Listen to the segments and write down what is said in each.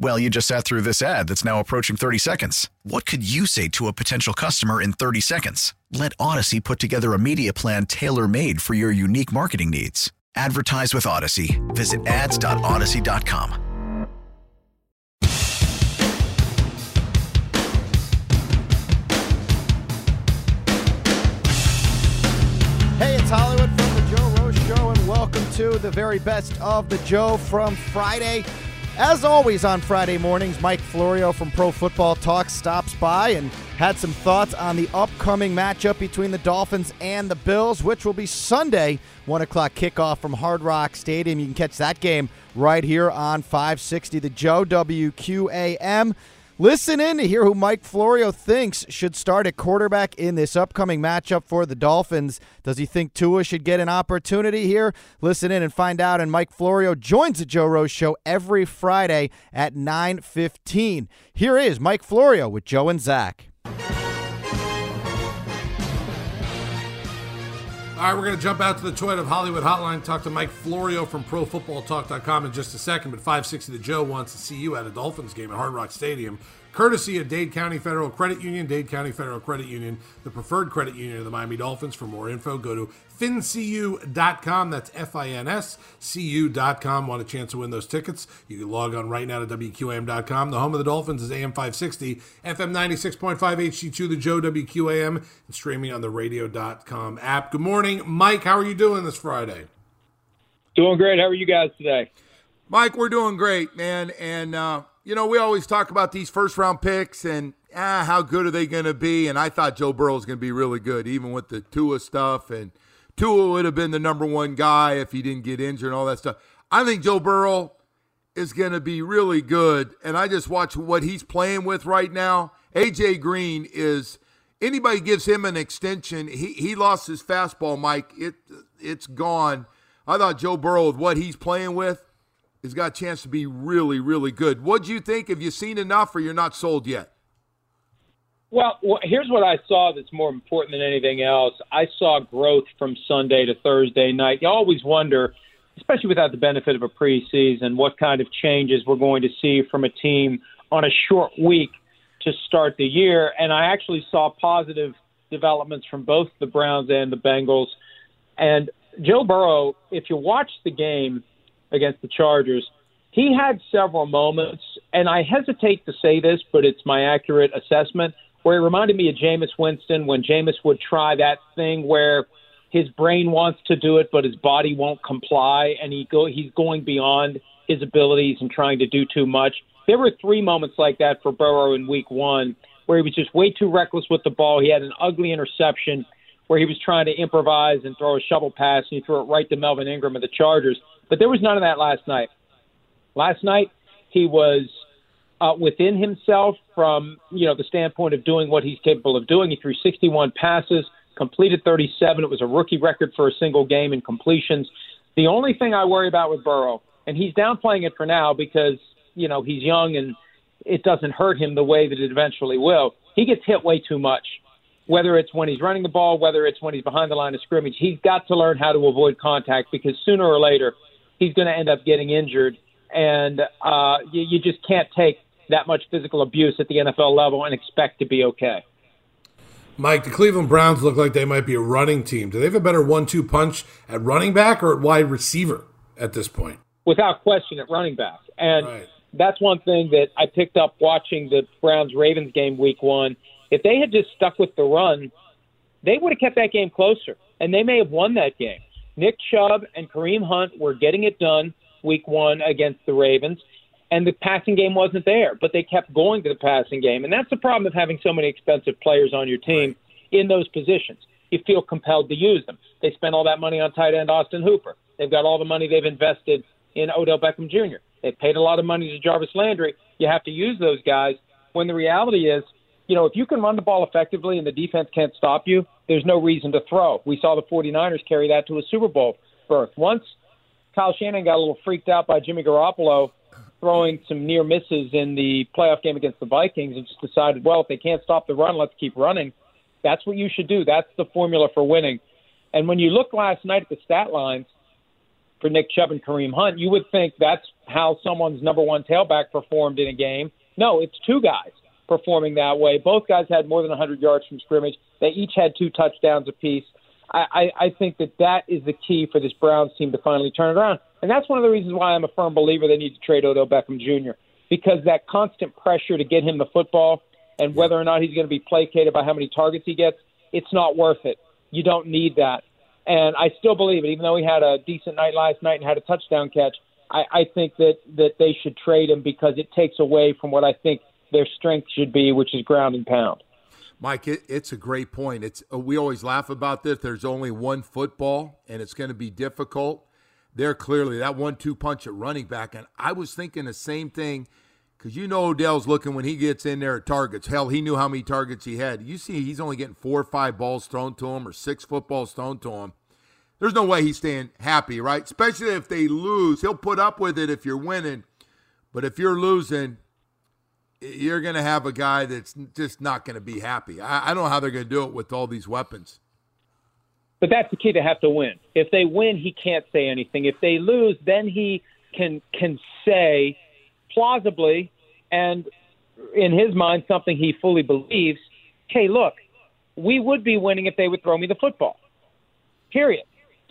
Well, you just sat through this ad that's now approaching 30 seconds. What could you say to a potential customer in 30 seconds? Let Audacy put together a media plan tailor made for your unique marketing needs. Advertise with Audacy. Visit ads.audacy.com. Hey, it's Hollywood from the Joe Rose Show, and welcome to the very best of the Joe from Friday. As always on Friday mornings, Mike Florio from Pro Football Talk stops by and had some thoughts on the upcoming matchup between the Dolphins and the Bills, which will be Sunday, 1 o'clock kickoff from Hard Rock Stadium. You can catch that game right here on 560 The Joe WQAM. Listen in to hear who Mike Florio thinks should start at quarterback in this upcoming matchup for the Dolphins. Does he think Tua should get an opportunity here? Listen in and find out. And Mike Florio joins the Joe Rose Show every Friday at 9.15. Here is Mike Florio with Joe and Zach. All right, we're going to jump out to the Toyota of Hollywood hotline, talk to Mike Florio from ProFootballTalk.com in just a second. But 560 The Joe wants to see you at a Dolphins game at Hard Rock Stadium, courtesy of Dade County Federal Credit Union. Dade County Federal Credit Union, the preferred credit union of the Miami Dolphins. For more info, go to finscu.com. That's F I N S C U.com. Want a chance to win those tickets? You can log on right now to WQAM.com. The home of the Dolphins is AM 560, FM 96.5, HD2, the Joe WQAM, and streaming on the radio.com app. Good morning, Mike. How are you doing this Friday? Doing great. How are you guys today? Mike, we're doing great, man. And, uh, you know, we always talk about these first round picks and ah, how good are they going to be? And I thought Joe Burrow was going to be really good, even with the Tua stuff. And Tua would have been the number one guy if he didn't get injured and all that stuff. I think Joe Burrow is going to be really good. And I just watch what he's playing with right now. AJ Green is anybody gives him an extension. He he lost his fastball, Mike. It it's gone. I thought Joe Burrow with what he's playing with has got a chance to be really, really good. What do you think? Have you seen enough or you're not sold yet? Well, here's what I saw that's more important than anything else. I saw growth from Sunday to Thursday night. You always wonder, especially without the benefit of a preseason, what kind of changes we're going to see from a team on a short week to start the year. And I actually saw positive developments from both the Browns and the Bengals. And Joe Burrow, if you watch the game against the Chargers, he had several moments, and I hesitate to say this, but it's my accurate assessment, where he reminded me of Jameis Winston when Jameis would try that thing where his brain wants to do it, but his body won't comply, and he go he's going beyond his abilities and trying to do too much. There were three moments like that for Burrow in Week One, where he was just way too reckless with the ball. He had an ugly interception where he was trying to improvise and throw a shovel pass, and he threw it right to Melvin Ingram of the Chargers. But there was none of that last night. Last night, he was uh, within himself from you know the standpoint of doing what he's capable of doing. He threw 61 passes, completed 37. It was a rookie record for a single game in completions. The only thing I worry about with Burrow, and he's downplaying it for now because you know he's young and it doesn't hurt him the way that it eventually will. He gets hit way too much. Whether it's when he's running the ball, whether it's when he's behind the line of scrimmage, he's got to learn how to avoid contact because sooner or later he's going to end up getting injured, and uh, you, you just can't take that much physical abuse at the NFL level and expect to be okay. Mike, the Cleveland Browns look like they might be a running team. Do they have a better one-two punch at running back or at wide receiver at this point? Without question, at running back, and Right. that's one thing that I picked up watching the Browns Ravens game week one. If they had just stuck with the run, they would have kept that game closer, and they may have won that game. Nick Chubb and Kareem Hunt were getting it done week one against the Ravens, and the passing game wasn't there, but they kept going to the passing game. And that's the problem of having so many expensive players on your team in those positions. You feel compelled to use them. They spent all that money on tight end Austin Hooper. They've got all the money they've invested in Odell Beckham Jr. They paid a lot of money to Jarvis Landry. You have to use those guys when the reality is, you know, if you can run the ball effectively and the defense can't stop you, there's no reason to throw. We saw the 49ers carry that to a Super Bowl berth. Once Kyle Shanahan got a little freaked out by Jimmy Garoppolo throwing some near misses in the playoff game against the Vikings and just decided, well, if they can't stop the run, let's keep running. That's what you should do. That's the formula for winning. And when you look last night at the stat lines for Nick Chubb and Kareem Hunt, you would think that's how someone's number one tailback performed in a game. No, it's two guys performing that way. Both guys had more than 100 yards from scrimmage. They each had two touchdowns apiece. I, I, I think that that is the key for this Browns team to finally turn it around. And that's one of the reasons why I'm a firm believer they need to trade Odell Beckham Jr. Because that constant pressure to get him the football and whether or not he's going to be placated by how many targets he gets, it's not worth it. You don't need that. And I still believe it, even though he had a decent night last night and had a touchdown catch. I, I think that that they should trade him because it takes away from what I think their strength should be, which is ground and pound. Mike, it, it's a great point. It's uh, we always laugh about this. There's only one football, and it's going to be difficult. They're clearly that one-two punch at running back, and I was thinking the same thing because you know Odell's looking when he gets in there at targets. Hell, he knew how many targets he had. You see, he's only getting four or five balls thrown to him or six footballs thrown to him. There's no way he's staying happy, right? Especially if they lose. He'll put up with it if you're winning, but if you're losing, you're going to have a guy that's just not going to be happy. I, I don't know how they're going to do it with all these weapons. But that's the key to have to win. If they win, he can't say anything. If they lose, then he can can say plausibly and in his mind something he fully believes, hey, look, we would be winning if they would throw me the football. Period.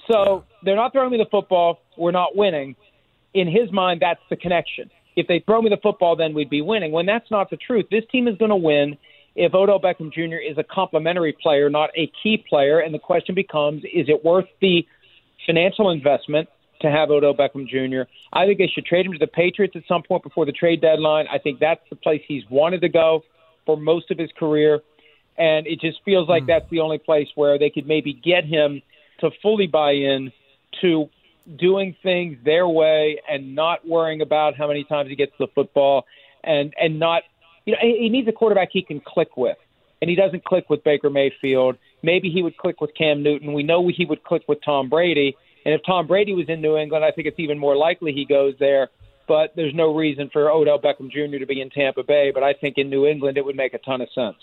So they're not throwing me the football, we're not winning. In his mind, that's the connection if they throw me the football, then we'd be winning. When that's not the truth, this team is going to win if Odell Beckham Jr. is a complementary player, not a key player. And the question becomes, is it worth the financial investment to have Odell Beckham Jr.? I think they should trade him to the Patriots at some point before the trade deadline. I think that's the place he's wanted to go for most of his career. And it just feels like mm. that's the only place where they could maybe get him to fully buy in to doing things their way and not worrying about how many times he gets the football and and not you know he needs a quarterback he can click with. And he doesn't click with Baker Mayfield. Maybe he would click with Cam Newton. We know he would click with Tom Brady. And if Tom Brady was in New England I think it's even more likely he goes there. But there's no reason for Odell Beckham Jr. to be in Tampa Bay. But I think in New England it would make a ton of sense.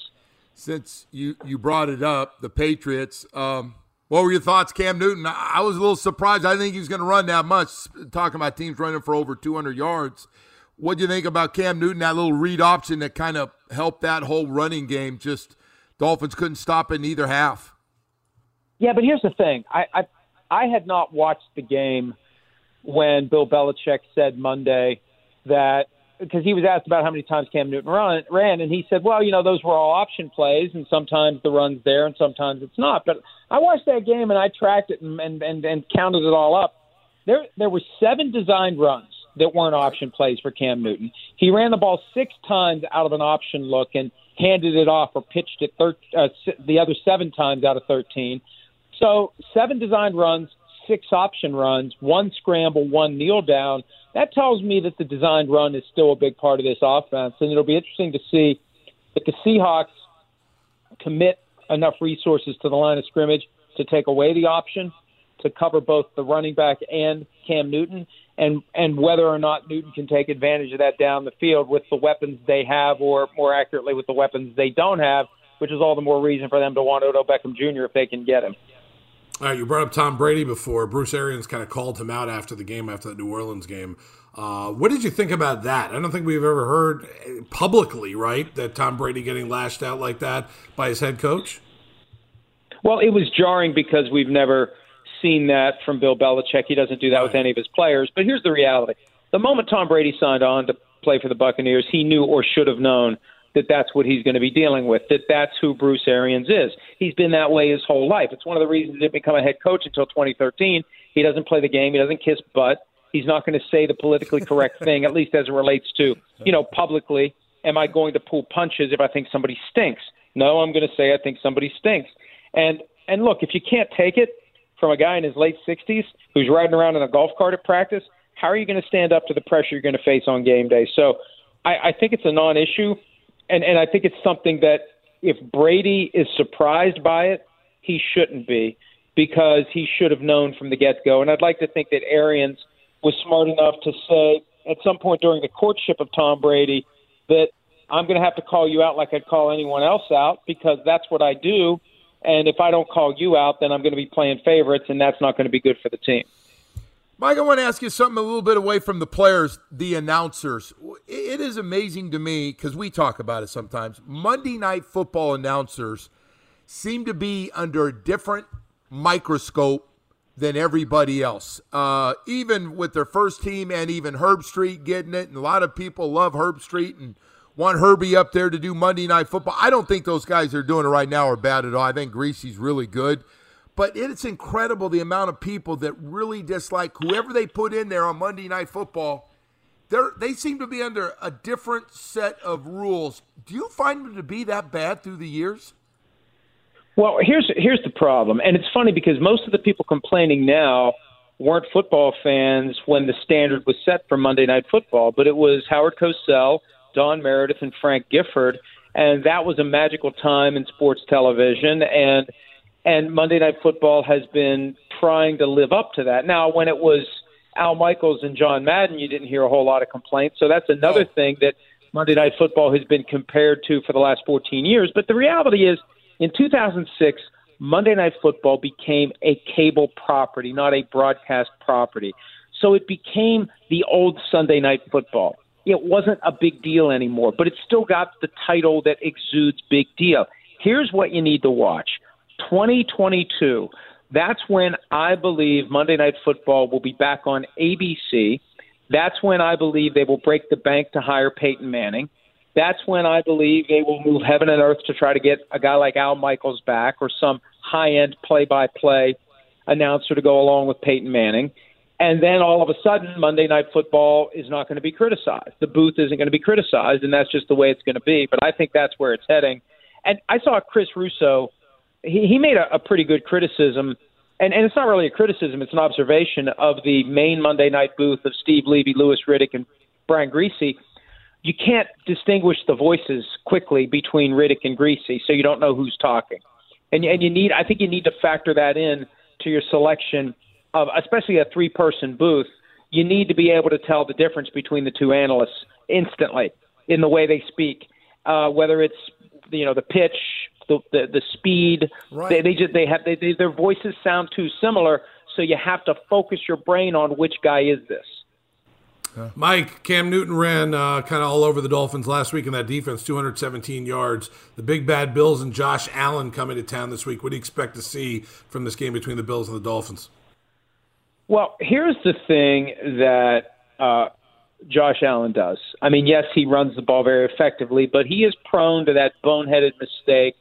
Since you you brought it up the Patriots um what were your thoughts, Cam Newton? I was a little surprised. I didn't think he was going to run that much. Talking about teams running for over 200 yards. What do you think about Cam Newton? That little read option that kind of helped that whole running game. Just Dolphins couldn't stop in either half. Yeah, but here's the thing. I I, I had not watched the game when Bill Belichick said Monday that because he was asked about how many times Cam Newton run, ran, and he said, "Well, you know, those were all option plays, and sometimes the run's there, and sometimes it's not." But I watched that game and I tracked it and and and, and counted it all up. There there were seven designed runs that weren't option plays for Cam Newton. He ran the ball six times out of an option look and handed it off or pitched it thir- uh, the other seven times out of 13. So seven designed runs, six option runs, one scramble, one kneel down that tells me that the designed run is still a big part of this offense, and it'll be interesting to see if the Seahawks commit enough resources to the line of scrimmage to take away the option to cover both the running back and Cam Newton, and and whether or not Newton can take advantage of that down the field with the weapons they have, or more accurately, with the weapons they don't have, which is all the more reason for them to want Odell Beckham Jr. if they can get him. All right, you brought up Tom Brady before. Bruce Arians kind of called him out after the game, after the New Orleans game. Uh, what did you think about that? I don't think we've ever heard publicly, right, that Tom Brady getting lashed out like that by his head coach. Well, it was jarring because we've never seen that from Bill Belichick. He doesn't do that right. with any of his players. But here's the reality: the moment Tom Brady signed on to play for the Buccaneers, he knew or should have known that that's what he's going to be dealing with, that that's who Bruce Arians is. He's been that way his whole life. It's one of the reasons he didn't become a head coach until 2013. He doesn't play the game, he doesn't kiss butt. He's not going to say the politically correct thing, at least as it relates to, you know, publicly. Am I going to pull punches if I think somebody stinks? No, I'm going to say I think somebody stinks. And and look, if you can't take it from a guy in his late 60s who's riding around in a golf cart at practice, how are you going to stand up to the pressure you're going to face on game day? So I, I think it's a non-issue, and and I think it's something that if Brady is surprised by it, he shouldn't be because he should have known from the get-go. And I'd like to think that Arians was smart enough to say at some point during the courtship of Tom Brady that I'm going to have to call you out like I'd call anyone else out because that's what I do. And if I don't call you out, then I'm going to be playing favorites, and that's not going to be good for the team. Mike, I want to ask you something a little bit away from the players, the announcers. It is amazing to me because we talk about it sometimes. Monday night football announcers seem to be under a different microscope than everybody else. Uh, even with their first team and even Herbstreit getting it, and a lot of people love Herbstreit and want Herbie up there to do Monday Night Football. I don't think those guys are doing it right now are bad at all. I think Griese's really good. But it's incredible the amount of people that really dislike whoever they put in there on Monday Night Football. They they seem to be under a different set of rules. Do you find them to be that bad through the years? Well, here's here's the problem, and it's funny because most of the people complaining now weren't football fans when the standard was set for Monday Night Football, but it was Howard Cosell Don Meredith and Frank Gifford, and that was a magical time in sports television. And and Monday Night Football has been trying to live up to that. Now, when it was Al Michaels and John Madden, you didn't hear a whole lot of complaints. So that's another thing that Monday Night Football has been compared to for the last 14 years. But the reality is, in 2006, Monday Night Football became a cable property, not a broadcast property. So it became the old Sunday Night Football it wasn't a big deal anymore, but it still got the title that exudes big deal. Here's what you need to watch 2022. That's when I believe Monday Night Football will be back on ABC. That's when I believe they will break the bank to hire Peyton Manning. That's when I believe they will move heaven and earth to try to get a guy like Al Michaels back or some high end play by play announcer to go along with Peyton Manning. And then all of a sudden, Monday Night Football is not going to be criticized. The booth isn't going to be criticized, and that's just the way it's going to be. But I think that's where it's heading. And I saw Chris Russo. He, he made a, a pretty good criticism, and, and it's not really a criticism; it's an observation of the main Monday Night booth of Steve Levy, Louis Riddick, and Brian Griese. You can't distinguish the voices quickly between Riddick and Griese, so you don't know who's talking. And, and you need, I think, you need to factor that in to your selection of especially a three person booth, you need to be able to tell the difference between the two analysts instantly in the way they speak, uh, whether it's you know the pitch, the the, the speed. Right. They, they just they have they, they, their voices sound too similar, so you have to focus your brain on which guy is this. Mike, Cam Newton ran uh, kind of all over the Dolphins last week in that defense, 217 yards. The big bad Bills and Josh Allen coming to town this week. What do you expect to see from this game between the Bills and the Dolphins? Well, here's the thing that uh, Josh Allen does. I mean, yes, he runs the ball very effectively, but he is prone to that boneheaded mistake.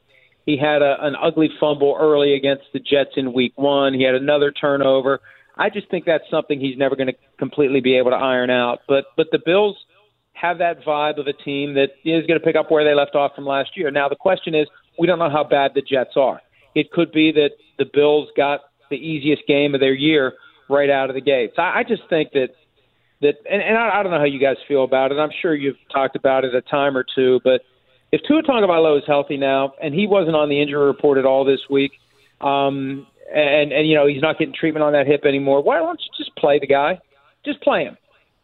He had a, an ugly fumble early against the Jets in week one. He had another turnover. I just think that's something he's never going to completely be able to iron out. But but the Bills have that vibe of a team that is going to pick up where they left off from last year. Now the question is, we don't know how bad the Jets are. It could be that the Bills got the easiest game of their year right out of the gates. I, I just think that that, and, and I, I don't know how you guys feel about it. I'm sure you've talked about it a time or two, but if Tua Tagovailoa is healthy now, and he wasn't on the injury report at all this week, um, and and you know he's not getting treatment on that hip anymore, why don't you just play the guy? Just play him.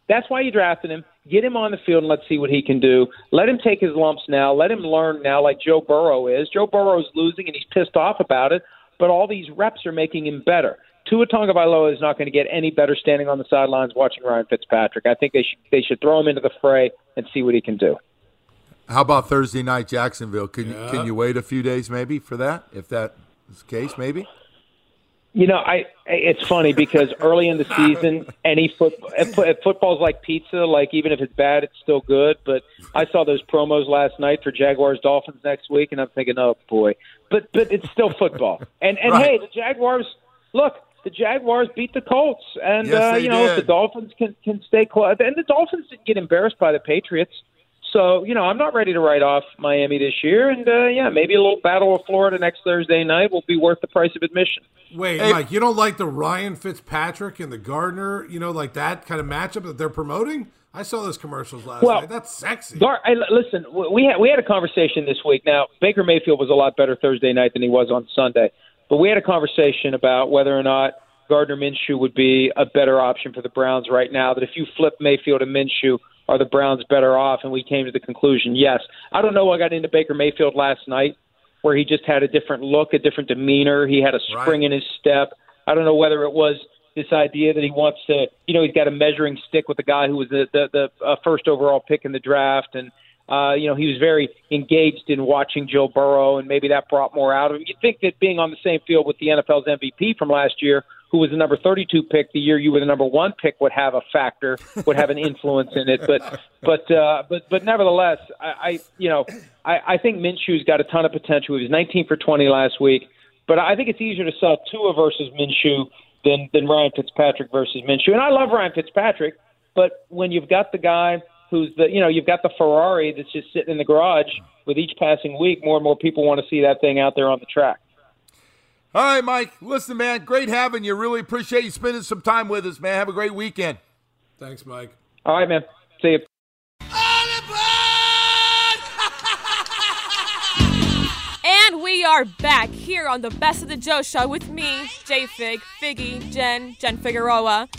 That's why you drafted him. Get him on the field and let's see what he can do. Let him take his lumps now. Let him learn now, like Joe Burrow is. Joe Burrow is losing and he's pissed off about it, but all these reps are making him better. Tua Tagovailoa is not going to get any better standing on the sidelines watching Ryan Fitzpatrick. I think they should they should throw him into the fray and see what he can do. How about Thursday night Jacksonville? Can yeah. you can you wait a few days maybe for that? If that is the case, maybe. You know, I it's funny because early in the season, any foot if, if football's like pizza, like even if it's bad, it's still good. But I saw those promos last night for Jaguars Dolphins next week, and I'm thinking, oh boy. But but it's still football. And and right. hey, the Jaguars look the Jaguars beat the Colts, and Yes, uh, you know if the Dolphins can can stay close, and the Dolphins didn't get embarrassed by the Patriots. So you know I'm not ready to write off Miami this year, and uh, yeah, maybe a little Battle of Florida next Thursday night will be worth the price of admission. Wait, Hey. Mike, you don't like the Ryan Fitzpatrick and the Gardner, you know, like that kind of matchup that they're promoting? I saw those commercials last Well, night. That's sexy. Gar- I, listen, we had we had a conversation this week. Now Baker Mayfield was a lot better Thursday night than he was on Sunday, but we had a conversation about whether or not Gardner Minshew would be a better option for the Browns right now. That if you flip Mayfield and Minshew, are the Browns better off? And we came to the conclusion, yes. I don't know. what got into Baker Mayfield last night, where he just had a different look, a different demeanor. He had a spring in his step. I don't know whether it was this idea that he wants to, you know, he's got a measuring stick with the guy who was the the, the uh, first overall pick in the draft, and uh, you know he was very engaged in watching Joe Burrow, and maybe that brought more out of him. You'd think that being on the same field with the NFL's MVP from last year, who was the number 32 pick the year you were the number one pick, would have a factor, would have an influence in it. But but uh, but but nevertheless, I, I you know I, I think Minshew's got a ton of potential. He was 19 for 20 last week, but I think it's easier to sell Tua versus Minshew than than Ryan Fitzpatrick versus Minshew. And I love Ryan Fitzpatrick, but when you've got the guy who's the you know you've got the Ferrari that's just sitting in the garage with each passing week, more and more people want to see that thing out there on the track. All right, Mike. Listen, man, great having you. Really appreciate you spending some time with us, man. Have a great weekend. Thanks, Mike. All right, man. See you. And we are back here on the Best of the Joe Show with me, J Fig, Figgy, Jen, Jen Figueroa.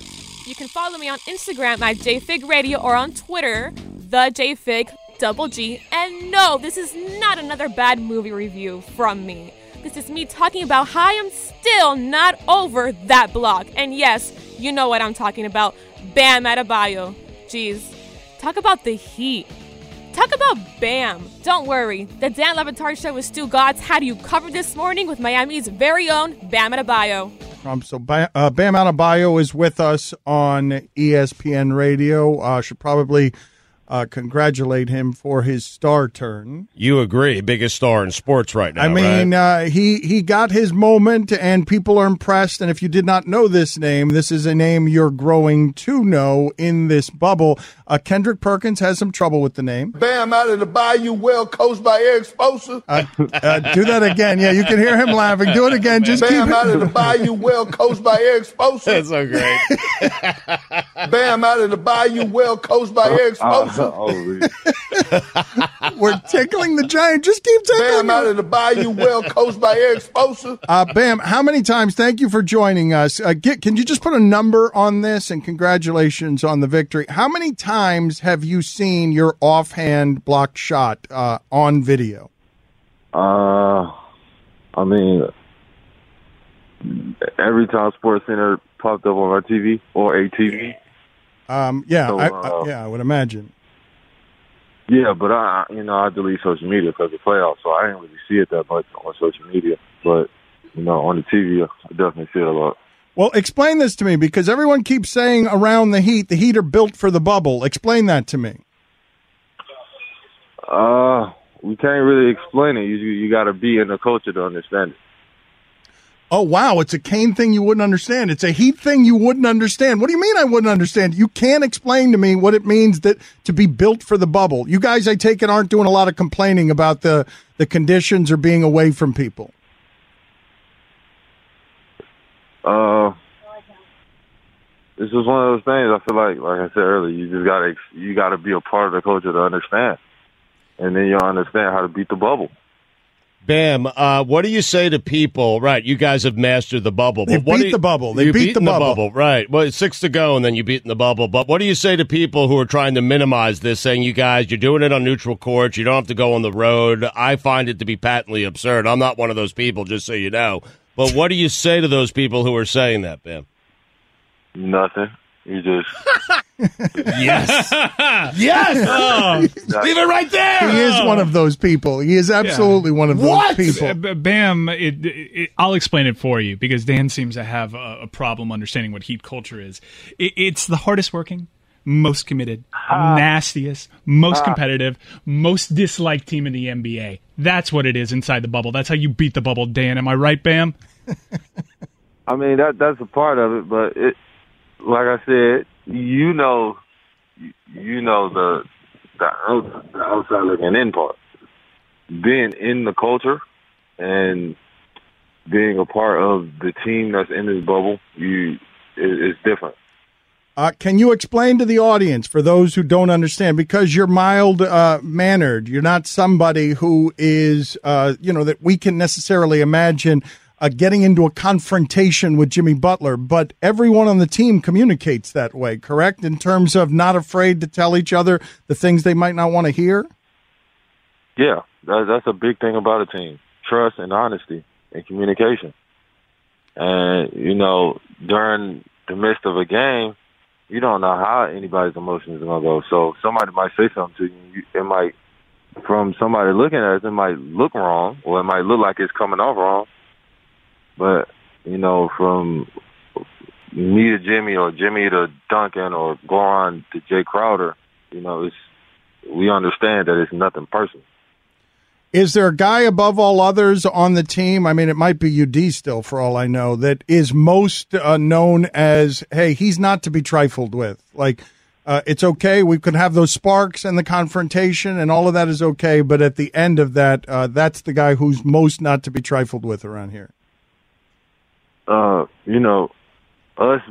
You can follow me on Instagram at JFig Radio or on Twitter, the JFig double G. And no, this is not another bad movie review from me. This is me talking about how I am still not over that block. And yes, you know what I'm talking about. Bam Adebayo. Jeez. Talk about the heat. Talk about Bam. Don't worry. The Dan Le Batard Show with Stugotz had you covered this morning with Miami's very own Bam Adebayo. Um, so Ba- uh, Bam Adebayo is with us on ESPN Radio. Uh, should probably uh, congratulate him for his star turn. You agree, biggest star in sports right now. I mean, right? uh, he he got his moment, and people are impressed. And if you did not know this name, this is a name you're growing to know in this bubble. Uh, Kendrick Perkins has some trouble with the name. Bam out of the bayou, well coached by Erik Spoelstra. Uh, uh, do that again. Yeah, you can hear him laughing. Do it again. Just keep Bam out of the bayou, well coached by Erik Spoelstra. That's so great. Bam out of the bayou, well coached by Erik Spoelstra. We're tickling the giant. Just keep tickling. Bam out of the bayou, well coached by Erik Spoelstra. Uh, Bam, how many times? Thank you for joining us. Uh, get, can you just put a number on this? And congratulations on the victory. How many times have you seen your offhand blocked shot uh, on video? Uh, I mean, every time SportsCenter popped up on our TV or ATV. Um, yeah, So, I, uh, I, yeah, I would imagine. Yeah, but I, you know, I delete social media because of playoffs, so I didn't really see it that much on social media. But you know, on the TV, I definitely see it a lot. Well, explain this to me because everyone keeps saying around the Heat, the Heat are built for the bubble. Explain that to me. Uh, we can't really explain it. You you got to be in the culture to understand it. Oh wow, it's a Kane thing you wouldn't understand. It's a Heat thing you wouldn't understand. What do you mean I wouldn't understand? You can't explain to me what it means that to be built for the bubble. You guys, I take it, aren't doing a lot of complaining about the the conditions or being away from people. Uh, it's just one of those things. I feel like, like I said earlier, you just gotta you gotta be a part of the culture to understand, and then you'll understand how to beat the bubble. Bam, uh, what do you say to people? Right, you guys have mastered the bubble. They beat you- the bubble. They you beat beaten the bubble. Right. Well, it's six to go, and then you beat in the bubble. But what do you say to people who are trying to minimize this, saying you guys, you're doing it on neutral courts, you don't have to go on the road? I find it to be patently absurd. I'm not one of those people, just so you know. But what do you say to those people who are saying that, Bam? Nothing. You just Yes. yes. Oh. Leave it right there. He is one of those people. He is absolutely one of those people. Uh, b- Bam, it, it, I'll explain it for you because Dan seems to have a, a problem understanding what heat culture is. It, it's the hardest working, most committed, nastiest, most Ah. competitive, most disliked team in the NBA. That's what it is inside the bubble. That's how you beat the bubble, Dan. Am I right, Bam? I mean that that's a part of it, but it, like I said, you know, you know the the, out, the outside looking in part. Being in the culture and being a part of the team that's in this bubble, you it, it's different. Uh, can you explain to the audience, for those who don't understand, because you're mild uh, mannered, you're not somebody who is, uh, you know, that we can necessarily imagine uh, getting into a confrontation with Jimmy Butler, but everyone on the team communicates that way, correct? In terms of not afraid to tell each other the things they might not want to hear? Yeah, that's a big thing about a team trust and honesty and communication. And, you know, during the midst of a game, you don't know how anybody's emotions are going to go. So somebody might say something to you. It might, from somebody looking at it, it might look wrong or it might look like it's coming off wrong. But, you know, from me to Jimmy or Jimmy to Duncan or Goran to Jae Crowder, you know, it's, we understand that it's nothing personal. Is there a guy above all others on the team? I mean, it might be UD still, for all I know, that is most uh, known as, hey, he's not to be trifled with. Like, uh, it's okay. We could have those sparks and the confrontation, and all of that is okay. But at the end of that, uh, that's the guy who's most not to be trifled with around here. Uh, you know, us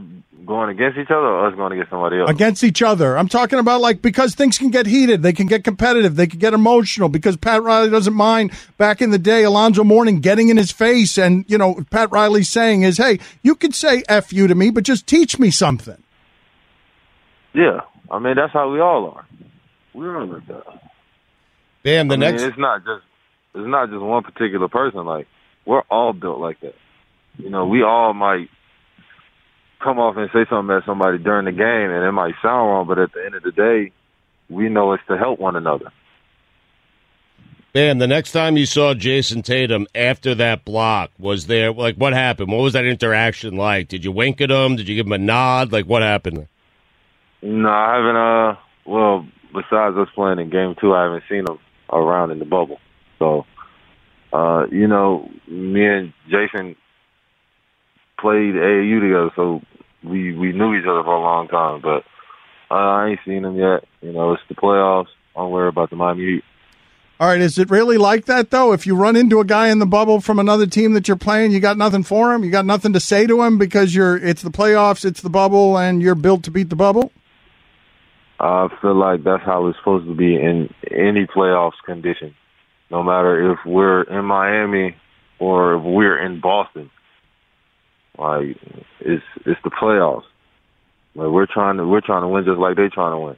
going against each other or us going against somebody else? Against each other. I'm talking about like because things can get heated, they can get competitive, they can get emotional. Because Pat Riley doesn't mind back in the day, Alonzo Mourning getting in his face, and you know Pat Riley saying is, "Hey, you could say f you to me, but just teach me something." Yeah, I mean that's how we all are. We're like that. Bam. The I mean, next. it's not just it's not just one particular person. Like we're all built like that. You know, we all might come off and say something at somebody during the game, and it might sound wrong, but at the end of the day, we know it's to help one another. Bam, the next time you saw Jayson Tatum after that block, was there, like, what happened? What was that interaction like? Did you wink at him? Did you give him a nod? Like, what happened? No, I haven't. Uh, well, besides us playing in game two, I haven't seen him around in the bubble. So, uh, you know, me and Jayson played AAU together, so we we knew each other for a long time. But uh, I ain't seen him yet. You know, it's the playoffs. Don't worry about the Miami Heat. All right, is it really like that though? If you run into a guy in the bubble from another team that you're playing, you got nothing for him. You got nothing to say to him because you're it's the playoffs, it's the bubble, and you're built to beat the bubble. I feel like that's how it's supposed to be in any playoffs condition. No matter if we're in Miami or if we're in Boston. Like it's it's the playoffs. Like we're trying to we're trying to win just like they're trying to win.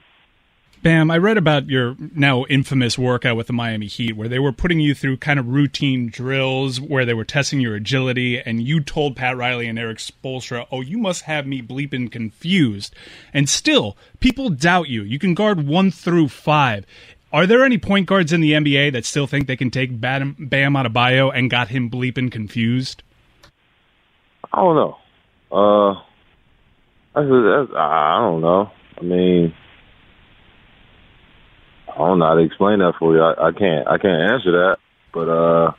Bam, I read about your now infamous workout with the Miami Heat where they were putting you through kind of routine drills where they were testing your agility, and you told Pat Riley and Erik Spoelstra, Oh, you must have me bleeping confused. And still, people doubt you. You can guard one through five. Are there any point guards in the NBA that still think they can take Bam, Bam out of bio and got him bleeping confused? I don't know. Uh, that's, that's, I don't know. I mean, I don't know how to explain that for you. I, I can't. I can't answer that. But uh,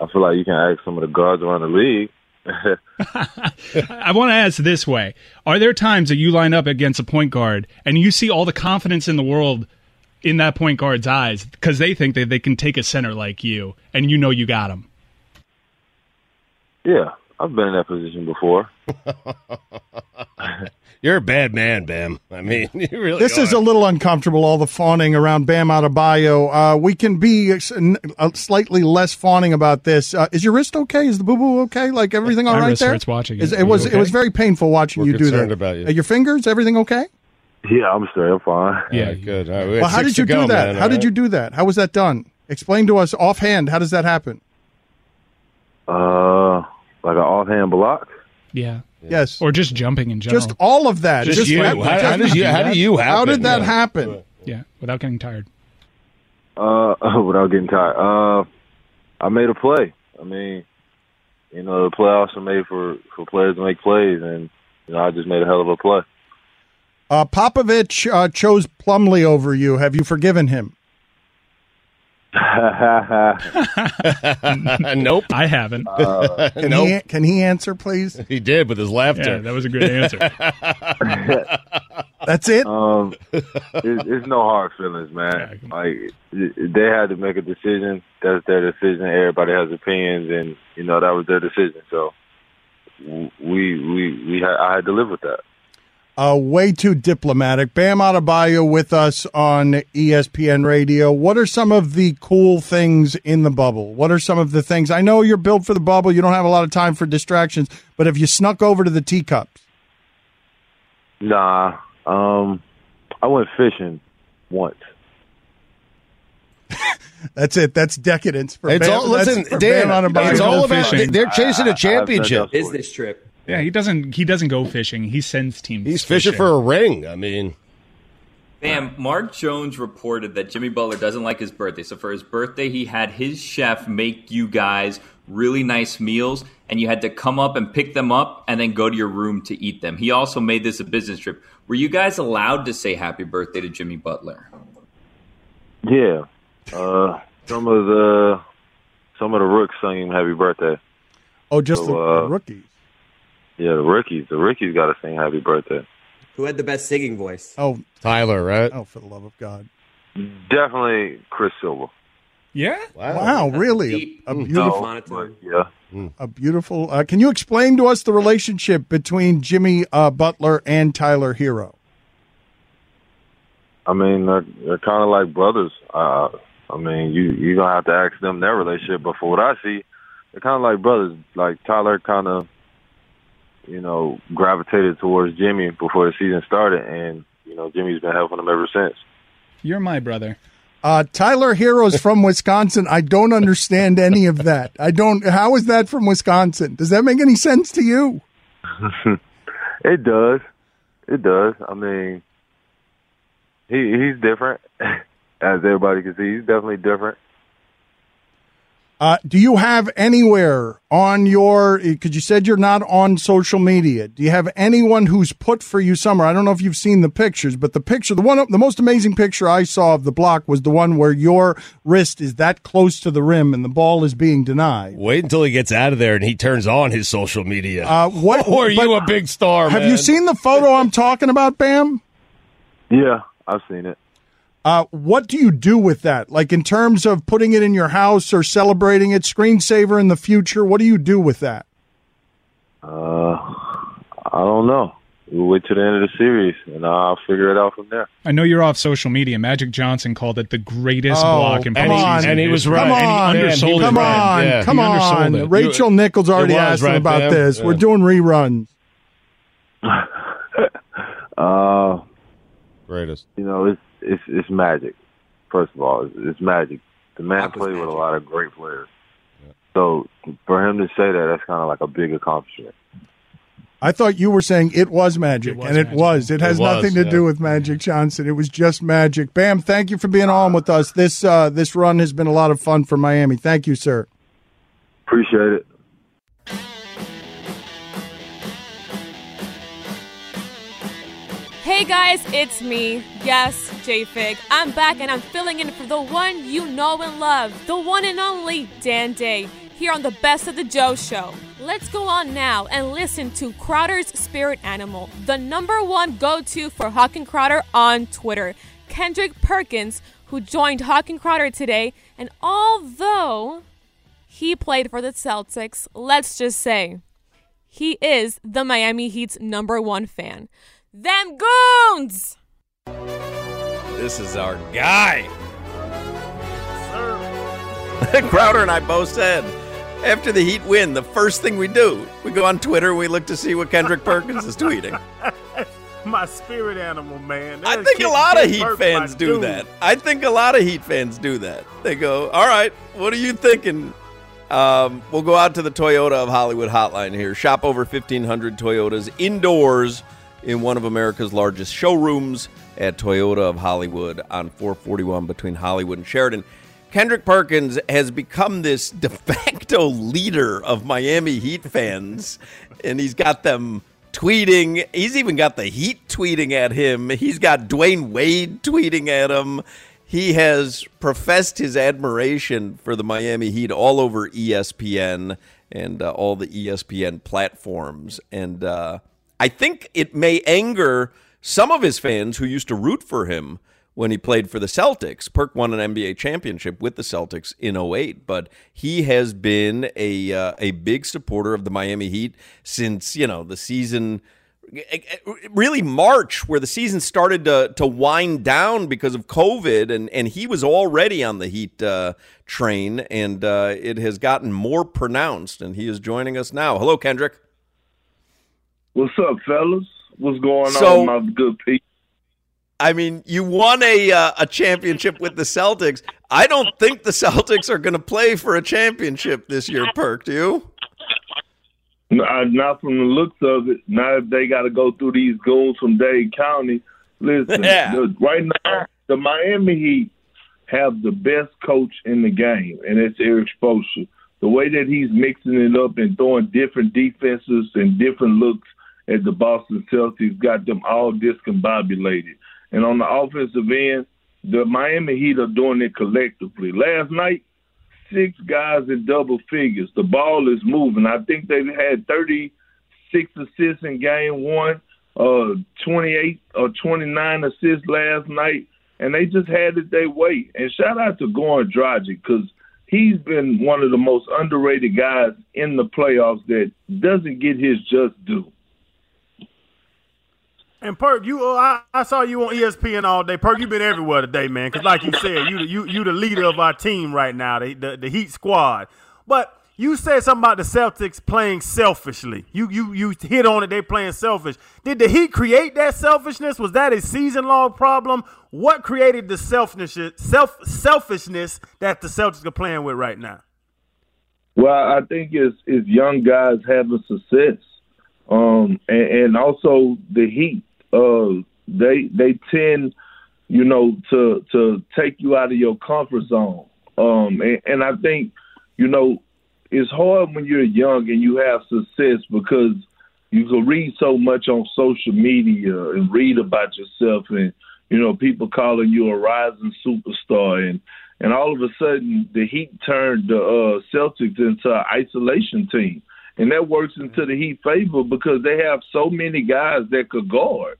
I feel like you can ask some of the guards around the league. I want to ask this way: Are there times that you line up against a point guard and you see all the confidence in the world in that point guard's eyes because they think that they can take a center like you, and you know you got him? Yeah, I've been in that position before. You're a bad man, Bam. I mean, you really. This are. is a little uncomfortable, all the fawning around Bam Adebayo. Uh, we can be uh, slightly less fawning about this. Uh, is your wrist okay? Is the boo boo okay? Like everything all My right wrist there? hurts watching Is, it. it was okay? it was very painful watching We're you do that. concerned about you. Uh, your fingers, everything okay? Yeah, I'm straight. I'm fine. Yeah, good. All right, we Well, how did you to go, do that? man, how all did right? you do that? How was that done? Explain to us offhand. How does that happen? Uh, like an offhand block. Yeah. Yes. Or just jumping in general. Just all of that. Just you. How- how did you- how do you How did that Yeah. happen? Yeah, without getting tired. Uh, without getting tired. Uh, I made a play. I mean, you know, the playoffs are made for for players to make plays, and you know, I just made a hell of a play. Uh, Popovich uh, chose Plumlee over you. Have you forgiven him? nope. I haven't. Uh, Can, nope. he, can he answer, please? He did with his laughter. Yeah, that was a good answer. That's it. Um, it, it's no hard feelings, man. like they had to make a decision. That's their decision. Everybody has opinions, and you know that was their decision. So we we we had, I had to live with that. Uh, way too diplomatic. Bam Adebayo with us on ESPN Radio. What are some of the cool things in the bubble? What are some of the things? I know you're built for the bubble. You don't have a lot of time for distractions, but have you snuck over to the teacups? Nah, um, I went fishing once. That's it. That's decadence for It's Bam. all- listen, Dan, Bam Adebayo. it's all about fishing. they're chasing a championship. I've done that Business trip. Yeah, he doesn't. He doesn't go fishing. He sends teams. He's fishing for a ring. I mean, Bam, Mark Jones reported that Jimmy Butler doesn't like his birthday. So for his birthday, he had his chef make you guys really nice meals, and you had to come up and pick them up and then go to your room to eat them. He also made this a business trip. Were you guys allowed to say happy birthday to Jimmy Butler? Yeah, uh, some of the some of the rooks sang him happy birthday. Oh, just So, the, uh, the rookies. Yeah, the rookies. The rookies got to sing happy birthday. Who had the best singing voice? Oh, Tyler, right? oh, for the love of God! Definitely Chris Silva. Yeah. Wow, really? A, a beautiful, No, but yeah. a beautiful. Uh, can you explain to us the relationship between Jimmy uh, Butler and Tyler Herro? I mean, they're, they're kind of like brothers. Uh, I mean, you you gonna have to ask them their relationship. But for what I see, they're kind of like brothers. Like Tyler, kind of, you know, gravitated towards Jimmy before the season started, and you know, Jimmy's been helping him ever since. You're my brother. Uh, Tyler Herro's from Wisconsin. I don't understand any of that. I don't. How is that from Wisconsin? Does that make any sense to you? it does. It does. I mean, he he's different, as everybody can see. He's definitely different. Uh, do you have anywhere on your? Because you said you're not on social media. Do you have anyone who's put for you somewhere? I don't know if you've seen the pictures, but the picture, the one, the most amazing picture I saw of the block was the one where your wrist is that close to the rim and the ball is being denied. wait until he gets out of there and he turns on his social media. Uh, what? or are you a big star? Have man? you seen the photo I'm talking about, Bam? Yeah, I've seen it. Uh, what do you do with that? Like in terms of putting it in your house or celebrating it, screensaver in the future? What do you do with that? Uh, I don't know. We'll wait till the end of the series, and I'll figure it out from there. I know you're off social media. Magic Johnson called it the greatest Oh, block in come postseason on. And he was right. Come And he on, undersold come it, right? on, Yeah, come he undersold on. it. Rachel Nichols already It was, asked him right, about Bam? this. We're doing reruns. Uh, Greatest. you know, it's it's it's magic. First of all, it's, it's magic. The man played with a lot of great players. So for him to say that, that's kind of like a big accomplishment. I thought you were saying it was magic, was and it magic. was. It has It was, nothing to yeah. do with Magic Johnson. It was just magic. Bam! Thank you for being on with us. This uh, this run has been a lot of fun for Miami. Thank you, sir. Appreciate it. Hey guys, it's me. Yes, JFig. I'm back and I'm filling in for the one you know and love, the one and only Dan Day, here on the Best of the Joe Show. Let's go on now and listen to Crowder's Spirit Animal, the number one go to for Hawk and Crowder on Twitter. Kendrick Perkins, who joined Hawk and Crowder today, and although he played for the Celtics, let's just say he is the Miami Heat's number one fan. Them goons! This is our guy. Crowder and I both said after the Heat win, the first thing we do, we go on Twitter and we look to see what Kendrick Perkins is tweeting. My spirit animal, man. I think a lot of Heat Burke, fans do dude. that. I think a lot of Heat fans do that. They go, all right, what are you thinking? Um, we'll go out to the Toyota of Hollywood hotline here. Shop over 1,500 Toyotas indoors in one of America's largest showrooms at Toyota of Hollywood on 441 between Hollywood and Sheridan. Kendrick Perkins has become this de facto leader of Miami Heat fans, and he's got them tweeting. He's even got the Heat tweeting at him. He's got Dwyane Wade tweeting at him. he has professed his admiration for the Miami Heat all over ESPN and uh, all the ESPN platforms. And uh, I think it may anger some of his fans who used to root for him when he played for the Celtics. Perk won an NBA championship with the Celtics in 08, but he has been a uh, a big supporter of the Miami Heat since, you know, the season really March, where the season started to, to wind down because of COVID, and, and he was already on the Heat uh, train, and uh, it has gotten more pronounced, and he is joining us now. Hello, Kendrick. What's up, fellas? What's going So- on, my good people? I mean, you won a uh, a championship with the Celtics. I don't think the Celtics are going to play for a championship this year, Perk. Do you? Not, not from the looks of it. Now if they got to go through these goons from Dade County. Listen, Yeah. the, right now the Miami Heat have the best coach in the game, and it's Erik Spoelstra. The way that he's mixing it up and throwing different defenses and different looks at the Boston Celtics got them all discombobulated. And on the offensive end, the Miami Heat are doing it collectively. Last night, six guys in double figures. The ball is moving. I think they've had 36 assists in game one, uh, 28 or 29 assists last night, and they just had it their way. And shout out to Goran Dragic because he's been one of the most underrated guys in the playoffs that doesn't get his just due. And Perk, you uh, I, I saw you on ESPN all day. Perk, you've been everywhere today, man. Because like you said, you you you the leader of our team right now, the, the the Heat squad. But you said something about the Celtics playing selfishly. You you you hit on it. They playing selfish. Did the Heat create that selfishness? Was that a season long problem? What created the selfishness self selfishness that the Celtics are playing with right now? Well, I think it's it's young guys having success, um, and, and also the Heat. Uh, they they tend, you know, to to take you out of your comfort zone. Um, and, and I think, you know, it's hard when you're young and you have success because you can read so much on social media and read about yourself and you know people calling you a rising superstar and and all of a sudden the Heat turned the uh, Celtics into an isolation team and that works into the Heat favor because they have so many guys that could guard.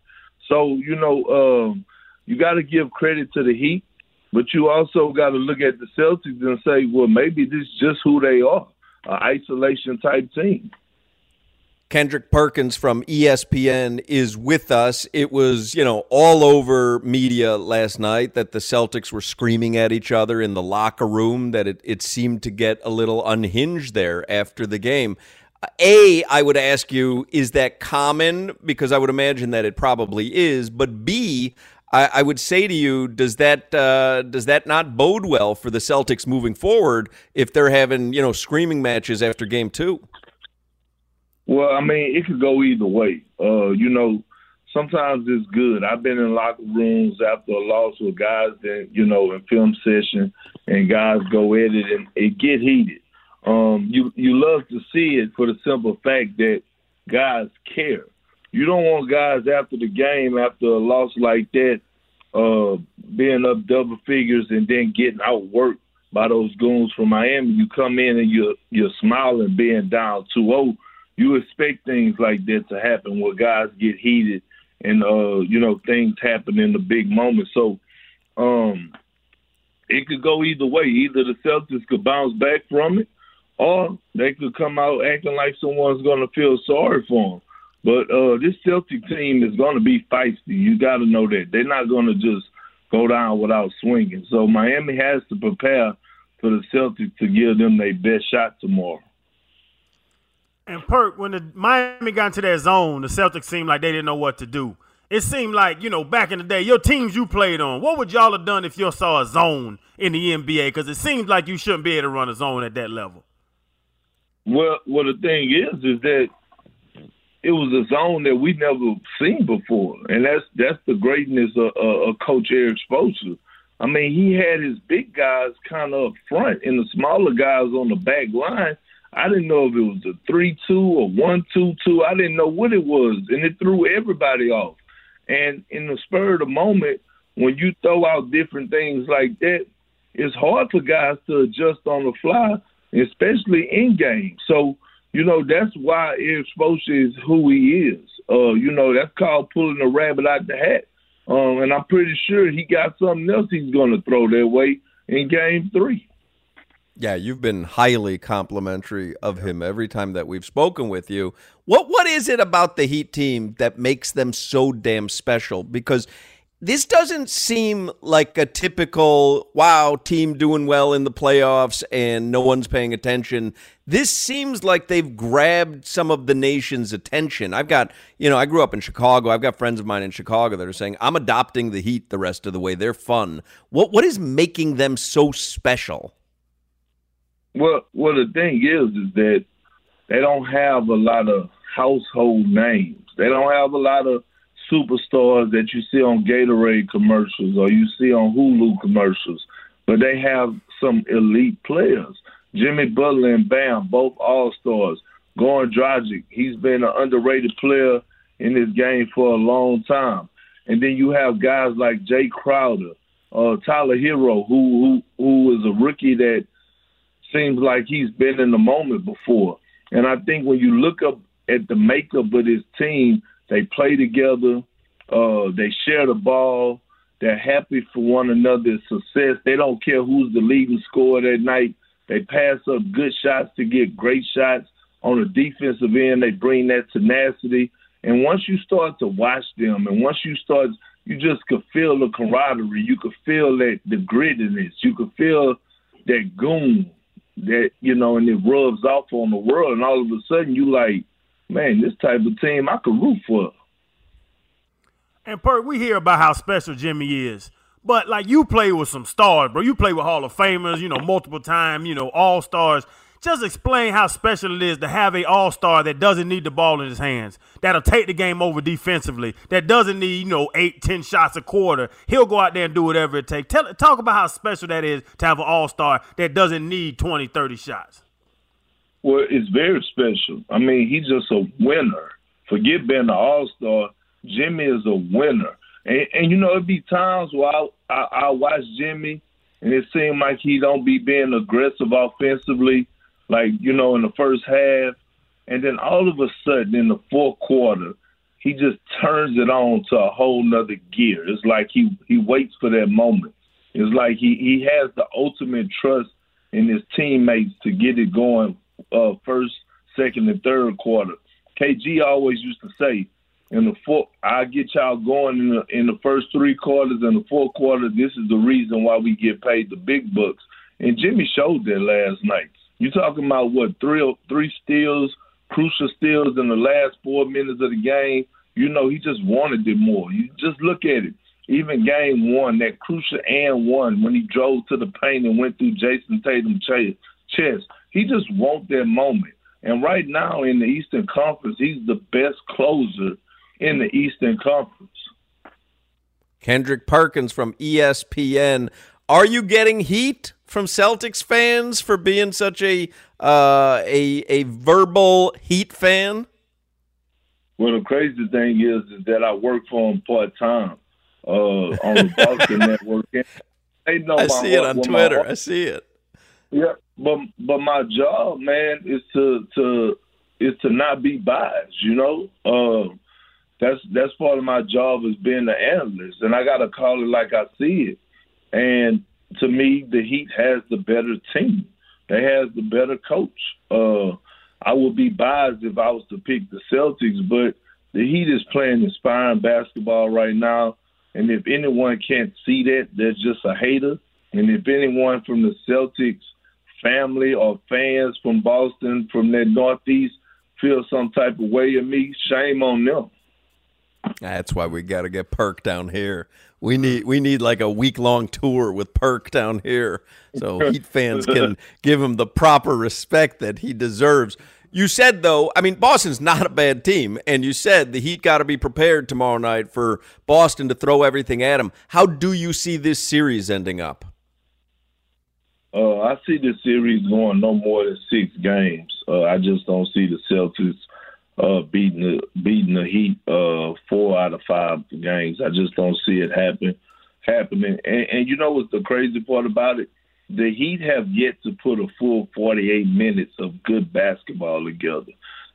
So you know um, you got to give credit to the Heat, but you also got to look at the Celtics and say, well, maybe this is just who they are, an isolation type team. Kendrick Perkins from ESPN is with us. It was, you know, all over media last night that the Celtics were screaming at each other in the locker room, that it, it seemed to get a little unhinged there after the game. A, I would ask you, is that common? Because I would imagine that it probably is. But B, I, I would say to you, does that uh, does that not bode well for the Celtics moving forward if they're having you know screaming matches after game two? Well, I mean, it could go either way. Uh, you know, sometimes it's good. I've been in locker rooms after a loss with guys that, you know, in film session and guys go at it and it get heated. Um, you you love to see it for the simple fact that guys care. You don't want guys after the game, after a loss like that, uh, being up double figures and then getting outworked by those goons from Miami. You come in and you're you're smiling, being down 2-0. You expect things like that to happen where guys get heated and uh, you know things happen in the big moment. So um, it could go either way. Either the Celtics could bounce back from it, or they could come out acting like someone's going to feel sorry for them. But uh, this Celtic team is going to be feisty. You got to know that they're not going to just go down without swinging. So Miami has to prepare for the Celtics to give them their best shot tomorrow. And Perk, when the Miami got into that zone, the Celtics seemed like they didn't know what to do. It seemed like, you know, back in the day, your teams you played on, what would y'all have done if you saw a zone in the NBA? Because it seems like you shouldn't be able to run a zone at that level. Well, well, the thing is, is that it was a zone that we never seen before, and that's that's the greatness of, of, Coach Erik Spoelstra. I mean, he had his big guys kind of up front, and the smaller guys on the back line. I didn't know if it was a three-two or one-two-two. I didn't know what it was, and it threw everybody off. And in the spur of the moment, when you throw out different things like that, it's hard for guys to adjust on the fly, especially in game. So, you know, that's why Erik Spoelstra is who he is. Uh, you know, that's called pulling a rabbit out the hat. Um, and I'm pretty sure he got something else he's going to throw their way in game three. Yeah, you've been highly complimentary of him every time that we've spoken with you. What what is it about the Heat team that makes them so damn special? Because this doesn't seem like a typical wow team doing well in the playoffs and no one's paying attention. This seems like they've grabbed some of the nation's attention. I've got, you know, I grew up in Chicago. I've got friends of mine in Chicago that are saying I'm adopting the Heat the rest of the way. They're fun. What what is making them so special? Well, well, the thing is, is that they don't have a lot of household names. They don't have a lot of superstars that you see on Gatorade commercials or you see on Hulu commercials, but they have some elite players. Jimmy Butler and Bam, both All Stars. Goran Dragic, he's been an underrated player in this game for a long time. And then you have guys like Jae Crowder, uh, Tyler Herro, who who who is a rookie that seems like he's been in the moment before. And I think when you look up at the makeup of this team, they play together, uh, they share the ball, they're happy for one another's success. They don't care who's the leading scorer that night. They pass up good shots to get great shots. On the defensive end, they bring that tenacity. And once you start to watch them, and once you start, you just could feel the camaraderie. You could feel that the grittiness. You could feel that goon that you know, and it rubs off on the world, and all of a sudden you like, man, this type of team I could root for. And Perk, we hear about how special Jimmy is. But like you play with some stars, bro. You play with Hall of Famers, you know, multiple time, you know, all stars. Just explain how special it is to have a all star that doesn't need the ball in his hands, that'll take the game over defensively, that doesn't need, you know, eight, ten shots a quarter. He'll go out there and do whatever it takes. Tell, talk about how special that is to have an all star that doesn't need 20, 30 shots. Well, it's very special. I mean, he's just a winner. Forget being an all star. Jimmy is a winner. And, and you know, it'd be times where I, I, I watch Jimmy, and it seems like he don't be being aggressive offensively like you know in the first half, and then all of a sudden in the fourth quarter, he just turns it on to a whole nother gear. It's like he he waits for that moment. It's like he he has the ultimate trust in his teammates to get it going uh, first, second, and third quarter. KG always used to say, in the fourth, I get y'all going in the in the first three quarters and the fourth quarter. This is the reason why we get paid the big bucks. And Jimmy showed that last night. You're talking about what three three steals, crucial steals in the last four minutes of the game. You know, he just wanted it more. You just look at it. Even game one, that crucial and one when he drove to the paint and went through Jayson Tatum's chest. He just wants that moment. And right now in the Eastern Conference, he's the best closer in the Eastern Conference. Kendrick Perkins from ESPN. Are you getting heat from Celtics fans for being such a uh, a a verbal Heat fan? Well, the crazy thing is, is that I work for them part time uh, on the Boston Network. They know I see it on Twitter. I see it. Yeah, but but my job, man, is to to is to not be biased. You know, uh, that's that's part of my job as being the analyst, and I got to call it like I see it. And to me, the Heat has the better team. They have the better coach. Uh, I would be biased if I was to pick the Celtics, but the Heat is playing inspiring basketball right now. And if anyone can't see that, they're just a hater. And if anyone from the Celtics family or fans from Boston, from that Northeast, feel some type of way of me, shame on them. That's why we got to get Perk down here. We need we need like a week long tour with Perk down here, so Heat fans can give him the proper respect that he deserves. You said though, I mean Boston's not a bad team, and you said the Heat got to be prepared tomorrow night for Boston to throw everything at him. How do you see this series ending up? Uh, I see this series going no more than six games. Uh, I just don't see the Celtics uh, beating the beating the Heat uh, four out of five games. I just don't see it happen. happening. And, and you know what's the crazy part about it? The Heat have yet to put a full 48 minutes of good basketball together.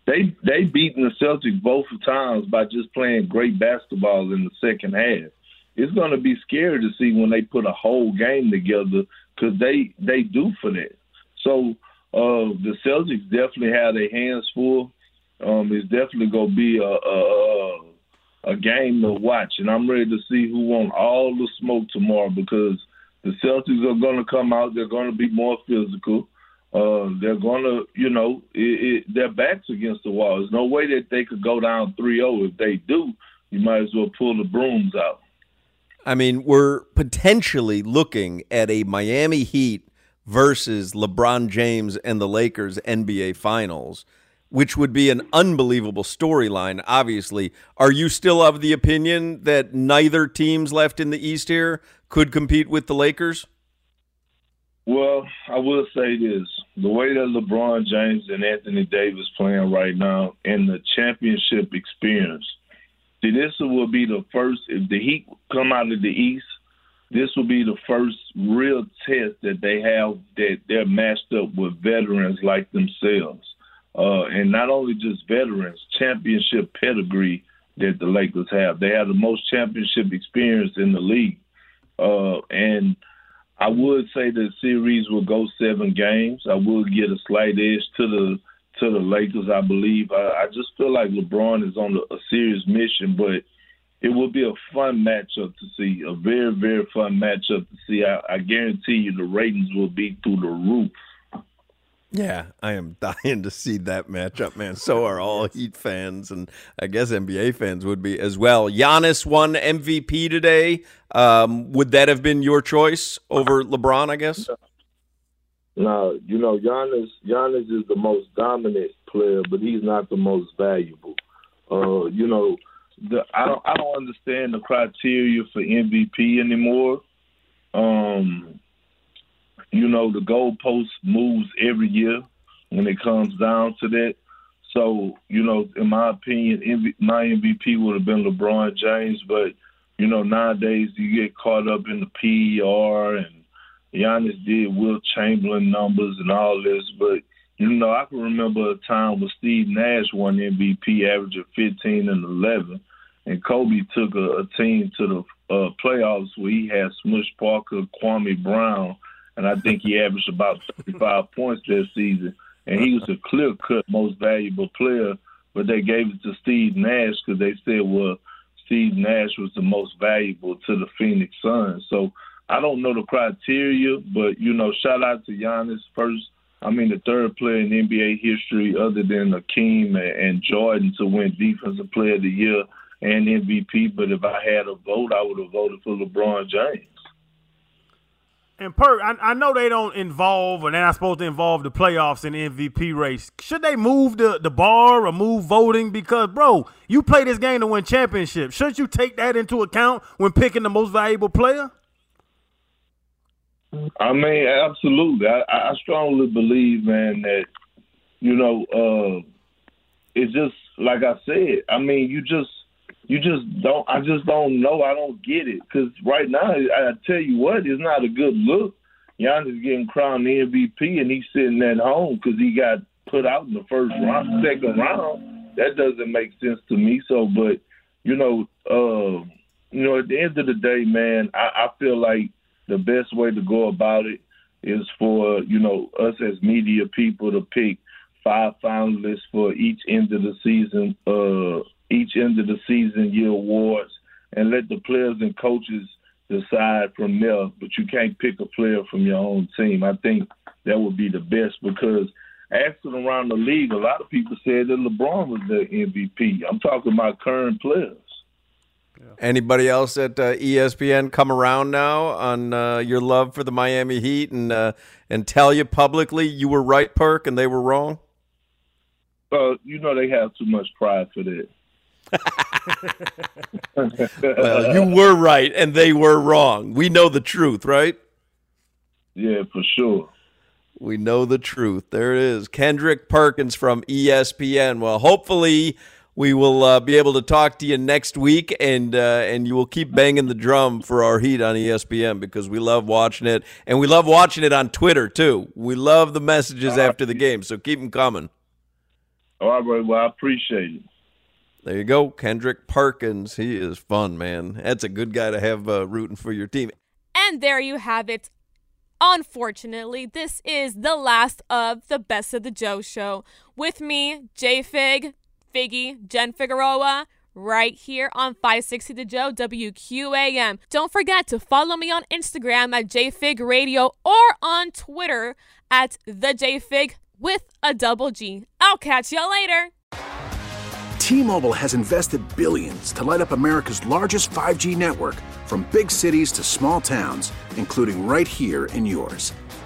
They they beaten the Celtics both times by just playing great basketball in the second half. It's going to be scary to see when they put a whole game together because they they do for that. So uh, the Celtics definitely have their hands full. Um, it's definitely to be a, a a game to watch, and I'm ready to see who won all the smoke tomorrow because the Celtics are to come out. They're to be more physical. Uh, they're to, you know, it, it, their backs against the wall. There's no way that they could go down 3-0. If they do, you might as well pull the brooms out. I mean, we're potentially looking at a Miami Heat versus LeBron James and the Lakers NBA Finals, which would be an unbelievable storyline, obviously. Are you still of the opinion that neither teams left in the East here could compete with the Lakers? Well, I will say this. The way that LeBron James and Anthony Davis playing right now in the championship experience, this will be the first, if the Heat come out of the East, this will be the first real test that they have that they're matched up with veterans like themselves. Uh, and not only just veterans, championship pedigree that the Lakers have. They have the most championship experience in the league. Uh, and I would say the series will go seven games. I will get a slight edge to the to the Lakers. I believe. I, I just feel like LeBron is on a, a serious mission, but it will be a fun matchup to see. A very very fun matchup to see. I, I guarantee you the ratings will be through the roof. Yeah, I am dying to see that matchup, man. So are all Heat fans, and I guess NBA fans would be as well. Giannis won MVP today. Um, would that have been your choice over LeBron? I guess. No, you know, Giannis. Giannis is the most dominant player, but he's not the most valuable. Uh, you know, the, I don't. I don't understand the criteria for MVP anymore. Um, you know, the goalpost moves every year when it comes down to that. So, you know, in my opinion, MV, my MVP would have been LeBron James, but you know, nowadays you get caught up in the PER and Giannis did Wilt Chamberlain numbers and all this, but you know, I can remember a time when Steve Nash won MVP, averaging 15 and 11, and Kobe took a, a team to the uh, playoffs where he had Smush Parker, Kwame Brown, and I think he averaged about 35 points that season. And he was a clear cut most valuable player, but they gave it to Steve Nash because they said, well, Steve Nash was the most valuable to the Phoenix Suns. So I don't know the criteria, but you know, shout out to Giannis first. I mean, the third player in NBA history, other than Akeem and Jordan, to win Defensive Player of the Year and MVP. But if I had a vote, I would have voted for LeBron James. And per, I, I, know they don't involve, or they're not supposed to involve the playoffs in the MVP race. Should they move the, the bar or move voting? Because, bro, you play this game to win championships. Shouldn't you take that into account when picking the most valuable player? I mean, absolutely. I, I strongly believe, man, that you know, uh, it's just like I said. I mean, you just you just don't. I just don't know. I don't get it because right now, I tell you what, it's not a good look. Giannis getting crowned MVP and he's sitting at home because he got put out in the first round, second round. That doesn't make sense to me. So, but you know, uh, you know, at the end of the day, man, I, I feel like the best way to go about it is for you know us as media people to pick five finalists for each end of the season. Uh, each end of the season year awards and let the players and coaches decide from there. But you can't pick a player from your own team. I think that would be the best because asking around the league, a lot of people said that LeBron was the MVP. I'm talking about current players. Anybody else at uh, ESPN come around now on uh, your love for the Miami Heat and uh, and tell you publicly you were right, Perk, and they were wrong? Well, you know they have too much pride for that. well, you were right and they were wrong. We know the truth, right? Yeah, for sure. We know the truth. There it is. Kendrick Perkins from ESPN. Well, hopefully we will uh, be able to talk to you next week, and uh, and you will keep banging the drum for our Heat on ESPN because we love watching it, and we love watching it on Twitter too. We love the messages after the game, so keep them coming. All right, well, I appreciate it. There you go, Kendrick Perkins. He is fun, man. That's a good guy to have uh, rooting for your team. And there you have it. Unfortunately, this is the last of the Best of the Joe show. With me, J Fig, Figgy, Jen Figueroa, right here on 560 The Joe WQAM. Don't forget to follow me on Instagram at JFig Radio or on Twitter at the JFig with a double G. I'll catch y'all later. T-Mobile has invested billions to light up America's largest 5G network from big cities to small towns, including right here in yours.